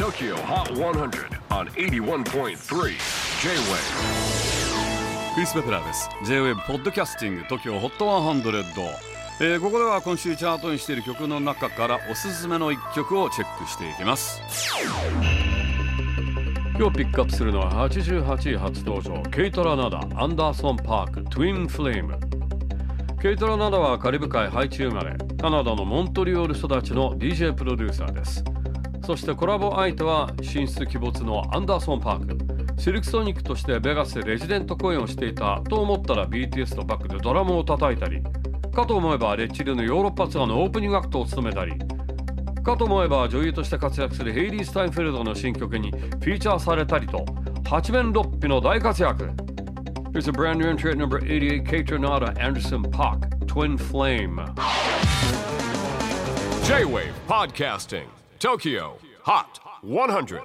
TOKYO HOT 100 on 81.3 J-WAVE クリス・ペプラーです。J-WAVE podcasting TOKYO HOT 100、えーここでは今週チャートインしている曲の中からおすすめの一曲をチェックしていきます。今日ピックアップするのは88位初登場ケイトラナダ、アンダーソン・パーク Twin Flame ケイトラナダはカリブ海ハイチ生まれカナダのモントリオール育ちの DJ プロデューサーです。そしてコラボ相手は神出鬼没のアンダーソン・パーク。シルクソニックとしてベガスでレジデント公演をしていたと思ったら BTS のバックでドラムを叩いたり。かと思えばレッチリのヨーロッパツアーのオープニングアクトを務めたり。かと思えば女優として活躍するヘイリー・スタインフェルドの新曲にフィーチャーされたりと。八面六臂の大活躍。Here's a brand new entry at number 88 Kaytranada, Anderson .Paak, Twin Flame. J-WAVE PODCASTING. Tokyo Hot 100.